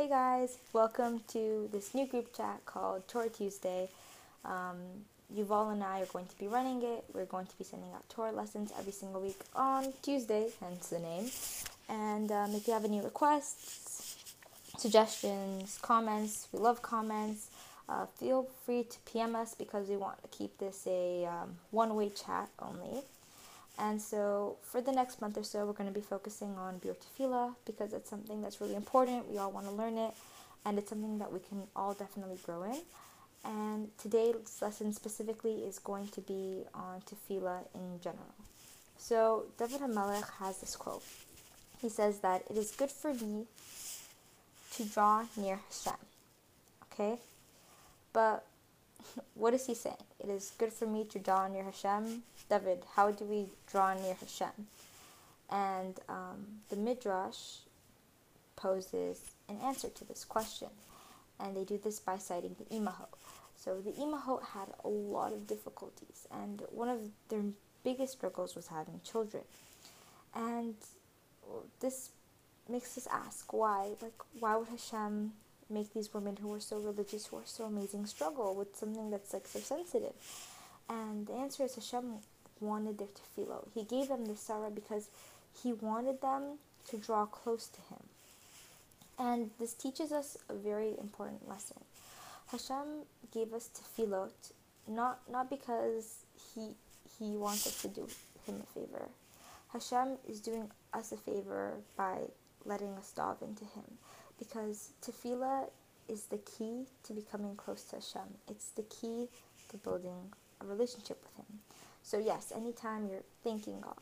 Hey guys, welcome to this new group chat called Torah Tuesday. Um, Yuval and I are going to be running it. We're going to be sending out Torah lessons every single week on Tuesday, hence the name. And um, if you have any requests, suggestions, comments, we love comments. Uh, feel free to PM us because we want to keep this a um, one way chat only. And so, for the next month or so, we're going to be focusing on Biur because it's something that's really important. We all want to learn it, and it's something that we can all definitely grow in. And today's lesson specifically is going to be on Tefillah in general. So, David HaMelech has this quote. He says that it is good for me to draw near Hashem. Okay? But what is he saying? It is good for me to draw near Hashem. David, how do we draw near Hashem? And um, the Midrash poses an answer to this question. And they do this by citing the Imahot. So the Imahot had a lot of difficulties, and one of their biggest struggles was having children. And this makes us ask why, like, why would Hashem make these women who are so religious, who are so amazing, struggle with something that's like so sensitive? And the answer is Hashem wanted their tefillah. He gave them the tzarah because he wanted them to draw close to him. And this teaches us a very important lesson. Hashem gave us tefillot not not because he he wants us to do him a favor. Hashem is doing us a favor by letting us dive into him because tefillah is the key to becoming close to Hashem. It's the key to building a relationship with Him. So, yes, anytime you're thanking God,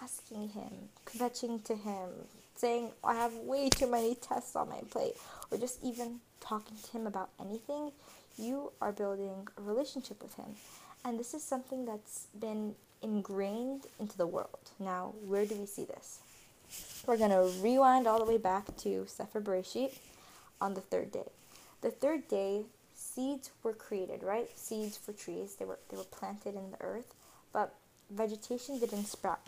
asking Him, kvetching to Him, saying, I have way too many tests on my plate, or just even talking to Him about anything, you are building a relationship with Him. And this is something that's been ingrained into the world. Now, where do we see this? We're going to rewind all the way back to Sefer Bereshit on the third day. The third day, seeds were created, right? Seeds for trees. They were they were planted in the earth, but vegetation didn't sprout.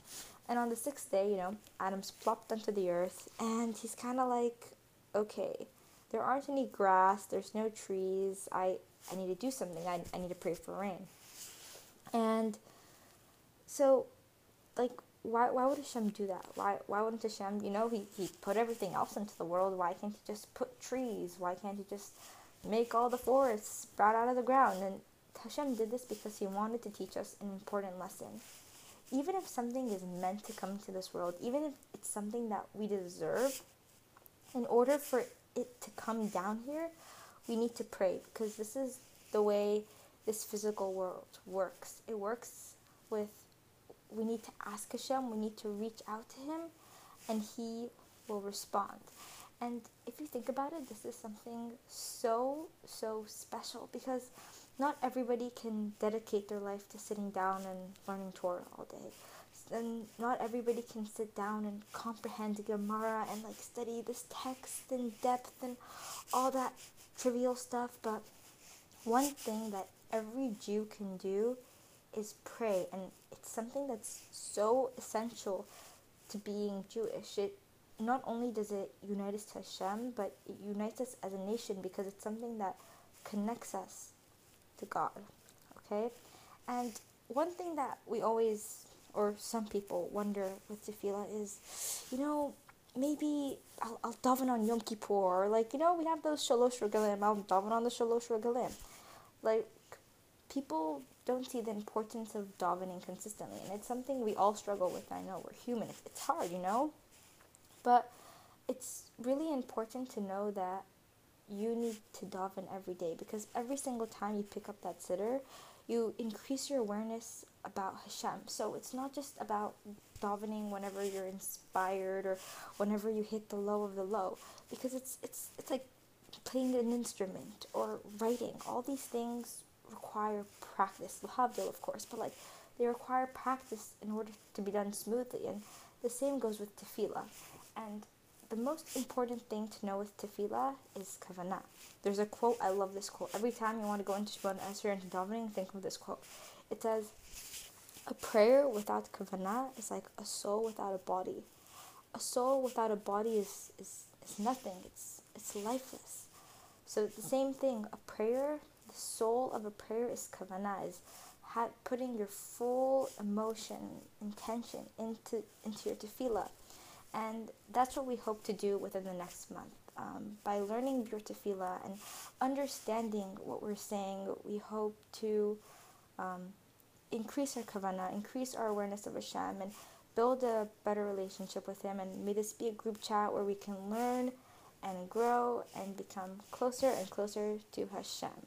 And on the sixth day, you know, Adam's plopped onto the earth, and he's kind of like, okay, there aren't any grass, there's no trees. I I need to do something. I I need to pray for rain. And so, like why why would Hashem do that? Why why wouldn't Hashem, you know, he, he put everything else into the world. Why can't he just put trees? Why can't he just make all the forests sprout out of the ground? And Hashem did this because he wanted to teach us an important lesson. Even if something is meant to come to this world, even if it's something that we deserve, in order for it to come down here, we need to pray because this is the way this physical world works. It works with we need to ask Hashem, we need to reach out to Him, and He will respond. And if you think about it, this is something so, so special because not everybody can dedicate their life to sitting down and learning Torah all day. And not everybody can sit down and comprehend the Gemara and like study this text in depth and all that trivial stuff. But one thing that every Jew can do is pray and something that's so essential to being Jewish. It not only does it unite us to Hashem, but it unites us as a nation because it's something that connects us to God. Okay? And one thing that we always, or some people, wonder with tefillah is, you know, maybe I'll, I'll daven on Yom Kippur, or like, you know, we have those shalosh regalim, I'll daven on the shalosh regalim. Like, people don't see the importance of davening consistently, and it's something we all struggle with. I know we're human; it's, it's hard, you know. But it's really important to know that you need to daven every day because every single time you pick up that siddur, you increase your awareness about Hashem. So it's not just about davening whenever you're inspired or whenever you hit the low of the low, because it's it's it's like playing an instrument or writing. All these things require practice. Lahavdil, of course, but like they require practice in order to be done smoothly. And the same goes with tefillah. And the most important thing to know with tefillah is kavanah. There's a quote, I love this quote. Every time you want to go into Shemona Esrei and davening, think of this quote. It says, a prayer without kavanah is like a soul without a body. A soul without a body is, is, is nothing. It's it's lifeless. So the same thing, a prayer, the soul of a prayer is kavanah, is putting your full emotion, intention into into your tefillah, and that's what we hope to do within the next month. Um, by learning your tefillah and understanding what we're saying, we hope to um, increase our kavanah, increase our awareness of Hashem, and build a better relationship with Him. And may this be a group chat where we can learn and grow and become closer and closer to Hashem.